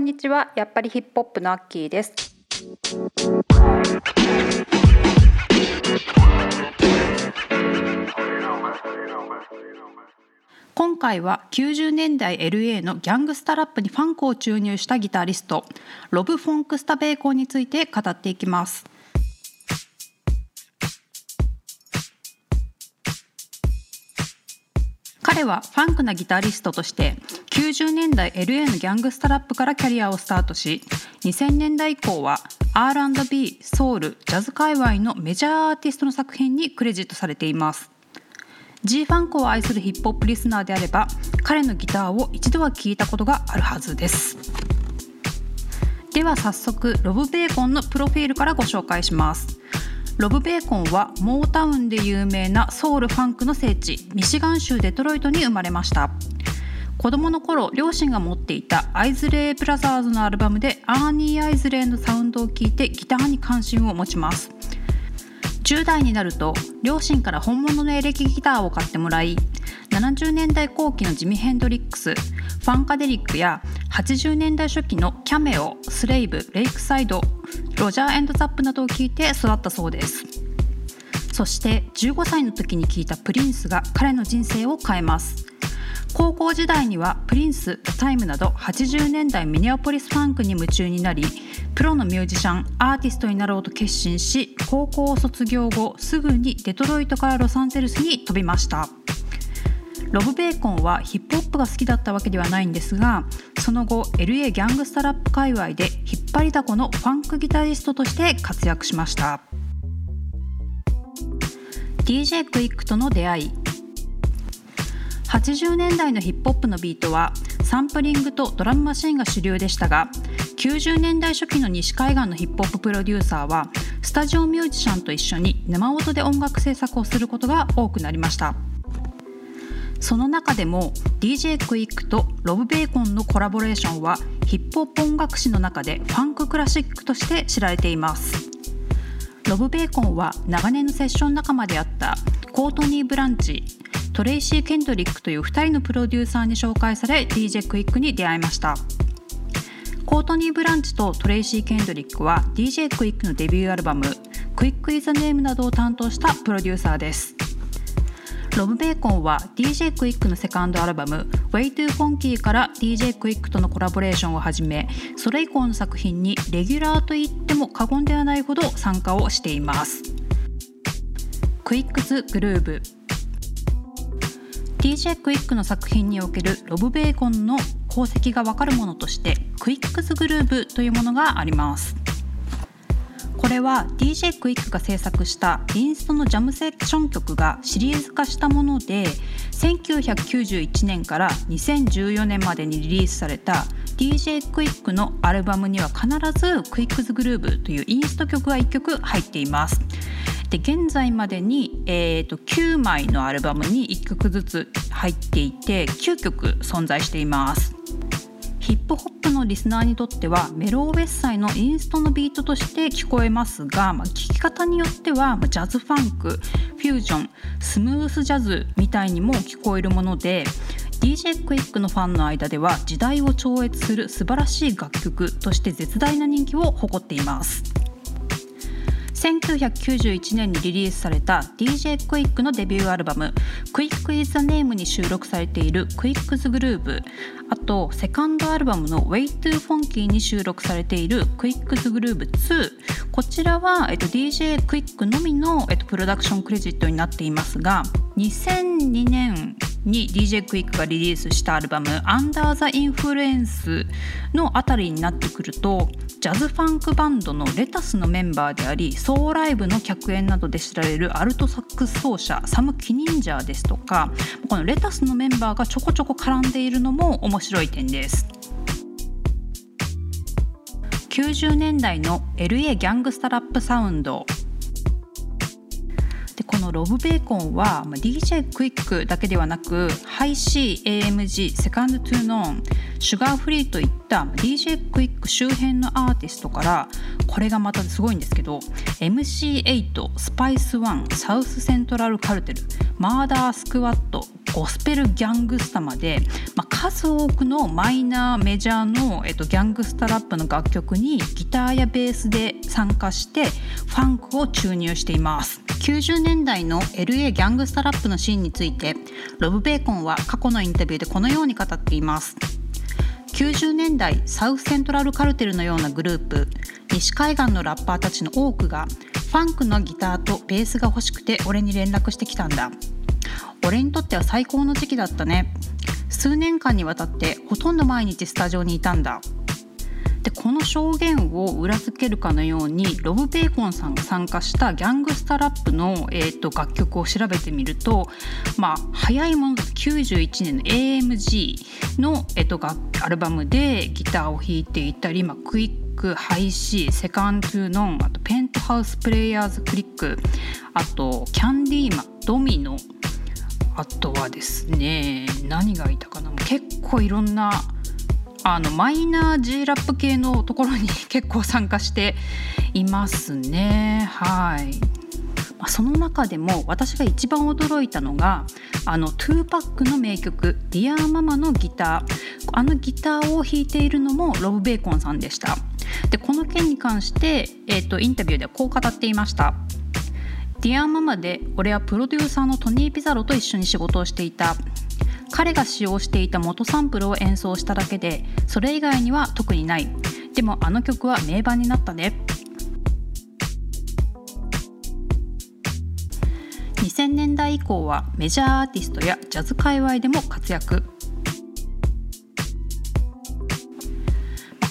んにちは。やっぱりヒップホップのアッキーです。今回は90年代 LA のギャングスタラップにファンクを注入したギタリストロブ・フォンクスタ・ベーコンについて語っていきます。彼はファンクなギタリストとして90年代 LA のギャングスタラップからキャリアをスタートし2000年代以降は R&B、ソウル、ジャズ界隈のメジャーアーティストの作品にクレジットされています。G ファンクを愛するヒップホップリスナーであれば彼のギターを一度は聴いたことがあるはずです。では早速ロブ・ベーコンのプロフィールからご紹介します。ロブ・ベーコンはモータウンで有名なソウルファンクの聖地ミシガン州デトロイトに生まれました。子供の頃両親が持っていたアイズレイ・ブラザーズのアルバムでアーニー・アイズレイのサウンドを聴いてギターに関心を持ちます。10代になると両親から本物のエレキギターを買ってもらい70年代後期のジミ・ヘンドリックスファンカデリックや80年代初期のキャメオスレイブレイクサイドロジャーエンドザップなどを聴いて育ったそうです。そして15歳の時に聴いたプリンスが彼の人生を変えます。高校時代にはプリンス、タイムなど80年代ミネアポリスファンクに夢中になりプロのミュージシャンアーティストになろうと決心し高校を卒業後すぐにデトロイトからロサンゼルスに飛びました。ロブ・ベーコンはヒップホップが好きだったわけではないんですがその後 LA ギャングスタラップ界隈で引っ張りだこのファンクギタリストとして活躍しました。DJ クイックとの出会い。80年代のヒップホップのビートはサンプリングとドラムマシンが主流でしたが90年代初期の西海岸のヒップホッププロデューサーはスタジオミュージシャンと一緒に生音で音楽制作をすることが多くなりました。その中でも DJ クイックとロブ・ベーコンのコラボレーションはヒップホップ音楽史の中でファンククラシックとして知られています。ロブ・ベーコンは長年のセッション仲間であったコートニー・ブランチトレイシー・ケンドリックという2人のプロデューサーに紹介され DJ クイックに出会いました。コートニー・ブランチとトレイシー・ケンドリックは DJ クイックのデビューアルバム「クイック・イズ・ネーム」などを担当したプロデューサーです。ロブ・ベーコンは DJ クイックのセカンドアルバム「Way to Funky」から DJ クイックとのコラボレーションを始めそれ以降の作品にレギュラーと言っても過言ではないほど参加をしています。クイックズ・グルーブ DJ クイックの作品におけるロブ・ベーコンの功績がわかるものとしてクイックスグルーブというものがあります。これは DJ クイックが制作したインストのジャムセッション曲がシリーズ化したもので1991年から2014年までにリリースされた DJ クイックのアルバムには必ずクイックスグルーブというインスト曲が1曲入っています。で現在までに、えーと、9枚のアルバムに1曲ずつ入っていて9曲存在しています。ヒップホップのリスナーにとってはメローウェッサイのインストのビートとして聞こえますが、まあ、聞き方によってはジャズファンクフュージョンスムースジャズみたいにも聞こえるもので DJ クイックのファンの間では時代を超越する素晴らしい楽曲として絶大な人気を誇っています。1991年にリリースされた DJ クイックのデビューアルバム「Quick is the Name」に収録されている「Quick's Groove」あとセカンドアルバムの「Way Too Funky」に収録されている「Quick's Groove 2」こちらは、えっと、DJ クイックのみの、えっと、プロダクションクレジットになっていますが2002年に DJ クイックがリリースしたアルバム「Under the Influence」のあたりになってくるとジャズファンクバンドのレタスのメンバーでありソーライブの客演などで知られるアルトサックス奏者サム・キニンジャーですとかこのレタスのメンバーがちょこちょこ絡んでいるのも面白い点です。90年代の LA ギャングスタラップサウンドロブ・ベーコンは DJ クイックだけではなくハイ C、AMG、セカンド・トゥ・ノーンシュガーフリーといった DJ クイック周辺のアーティストからこれがまたすごいんですけど MC8、スパイスワン、サウスセントラルカルテルマーダースクワットゴスペルギャングスタまで、まあ、数多くのマイナーメジャーの、えっと、ギャングスタラップの楽曲にギターやベースで参加してファンクを注入しています。90年代の LA ギャングスタラップのシーンについてロブ・ベーコンは過去のインタビューでこのように語っています。90年代サウスセントラルカルテルのようなグループ西海岸のラッパーたちの多くがファンクのギターとベースが欲しくて俺に連絡してきたんだ。俺にとっては最高の時期だったね数年間にわたってほとんど毎日スタジオにいたんだでこの証言を裏付けるかのようにロブ・ベーコンさんが参加したギャングスタラップの、えーと、楽曲を調べてみると、まあ、早いものと91年の AMG の、えーと、アルバムでギターを弾いていたり、まあ、クイックハイシーセカンドゥノンあとペントハウスプレイヤーズクリックあとキャンディーマンドミノあとはですね何がいたかな。結構いろんなあのマイナー G ラップ系のところに 結構参加していますね。はい。その中でも私が一番驚いたのがあの2Pac の名曲「ディアママのギター。あのギターを弾いているのもロブ・ベーコンさんでした。でこの件に関して、えーと、インタビューではこう語っていました「ディアママで俺はプロデューサーのトニー・ピザロと一緒に仕事をしていた。彼が使用していた元サンプルを演奏しただけでそれ以外には特にない。でもあの曲は名盤になったね。2000年代以降はメジャーアーティストやジャズ界隈でも活躍。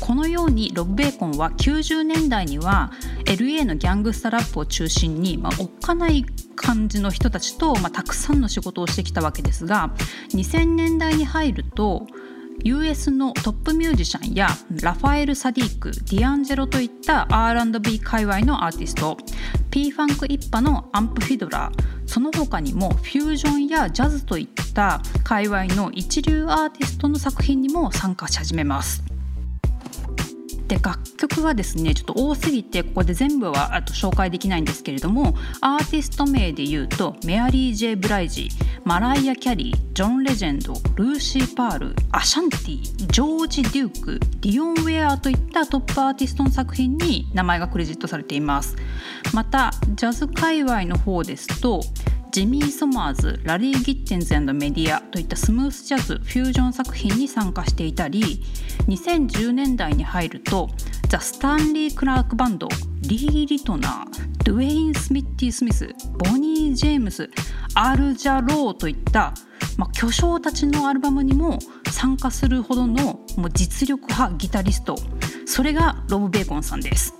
このようにロブ・ベーコンは90年代には LA のギャングスタラップを中心に、まあ、おっかない感じの人たちと、まあ、たくさんの仕事をしてきたわけですが2000年代に入ると US のトップミュージシャンやラファエル・サディークディアンジェロといった R&B 界隈のアーティスト P ファンク一派のアンプ・フィドラーその他にもフュージョンやジャズといった界隈の一流アーティストの作品にも参加し始めます。で楽曲がですねちょっと多すぎてここで全部はあと紹介できないんですけれどもアーティスト名で言うとメアリー・ジェイ・ブライジーマライア・キャリージョン・レジェンドルーシー・パールアシャンティジョージ・デュークリオン・ウェアといったトップアーティストの作品に名前がクレジットされています。またジャズ界隈の方ですとジミー・ソマーズラリー・ギッテンズメディアといったスムースジャズフュージョン作品に参加していたり2010年代に入るとザ・スタンリー・クラークバンドリー・リトナードゥエイン・スミッティ・スミスボニー・ジェームスアル・ジャローといった、まあ、巨匠たちのアルバムにも参加するほどのもう実力派ギタリストそれがロブ・ベーコンさんです。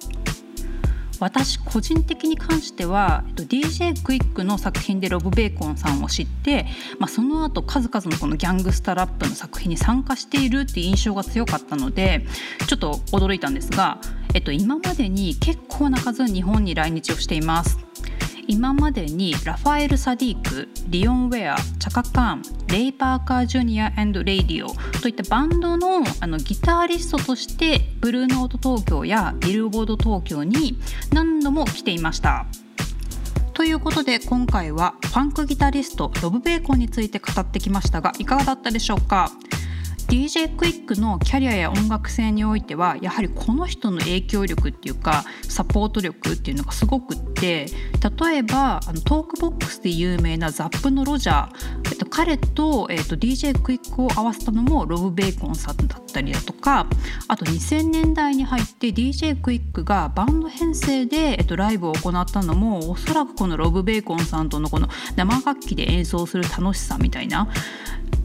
私個人的に関しては、DJ クイックの作品でロブ・ベーコンさんを知って、まあ、その後数々のこのギャングスタラップの作品に参加しているっていう印象が強かったのでちょっと驚いたんですが、えっと、今までに結構な数日本に来日をしています。今までにラファエル・サディークリオン・ウェアチャカ・カーンレイ・パーカー・ジュニアレイディオといったバンドのあのギタリストとしてブルーノート東京やビルボード東京に何度も来ていました。ということで今回はファンクギタリストロブ・ベーコンについて語ってきましたがいかがだったでしょうか？DJ クイックのキャリアや音楽性においてはやはりこの人の影響力っていうかサポート力っていうのがすごくって例えばあのトークボックスで有名なザップのロジャー、えっと、彼と,、えっと DJ クイックを合わせたのもロブ・ベーコンさんだったりだとかあと2000年代に入って DJ クイックがバンド編成で、えっと、ライブを行ったのもおそらくこのロブ・ベーコンさんとのこの生楽器で演奏する楽しさみたいな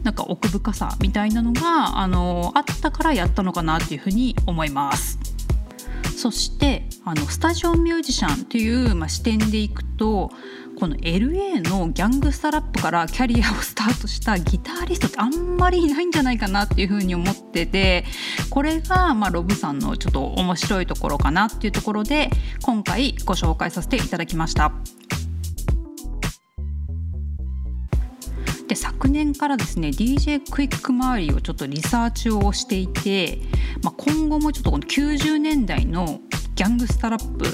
なんか奥深さみたいなのがあのあったからやったのかなっていうふうに思います。そしてあのスタジオミュージシャンという、まあ、視点でいくとこの LA のギャングスタラップからキャリアをスタートしたギタリストってあんまりいないんじゃないかなっていうふうに思っててこれが、まあ、ロブさんのちょっと面白いところかなっていうところで今回ご紹介させていただきました。で昨年からですね DJ クイック周りをちょっとリサーチをしていて、まあ、今後もちょっとこの90年代のギャングスタラップ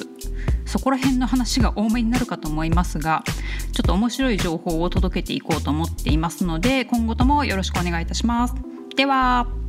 そこら辺の話が多めになるかと思いますがちょっと面白い情報を届けていこうと思っていますので今後ともよろしくお願いいたします。では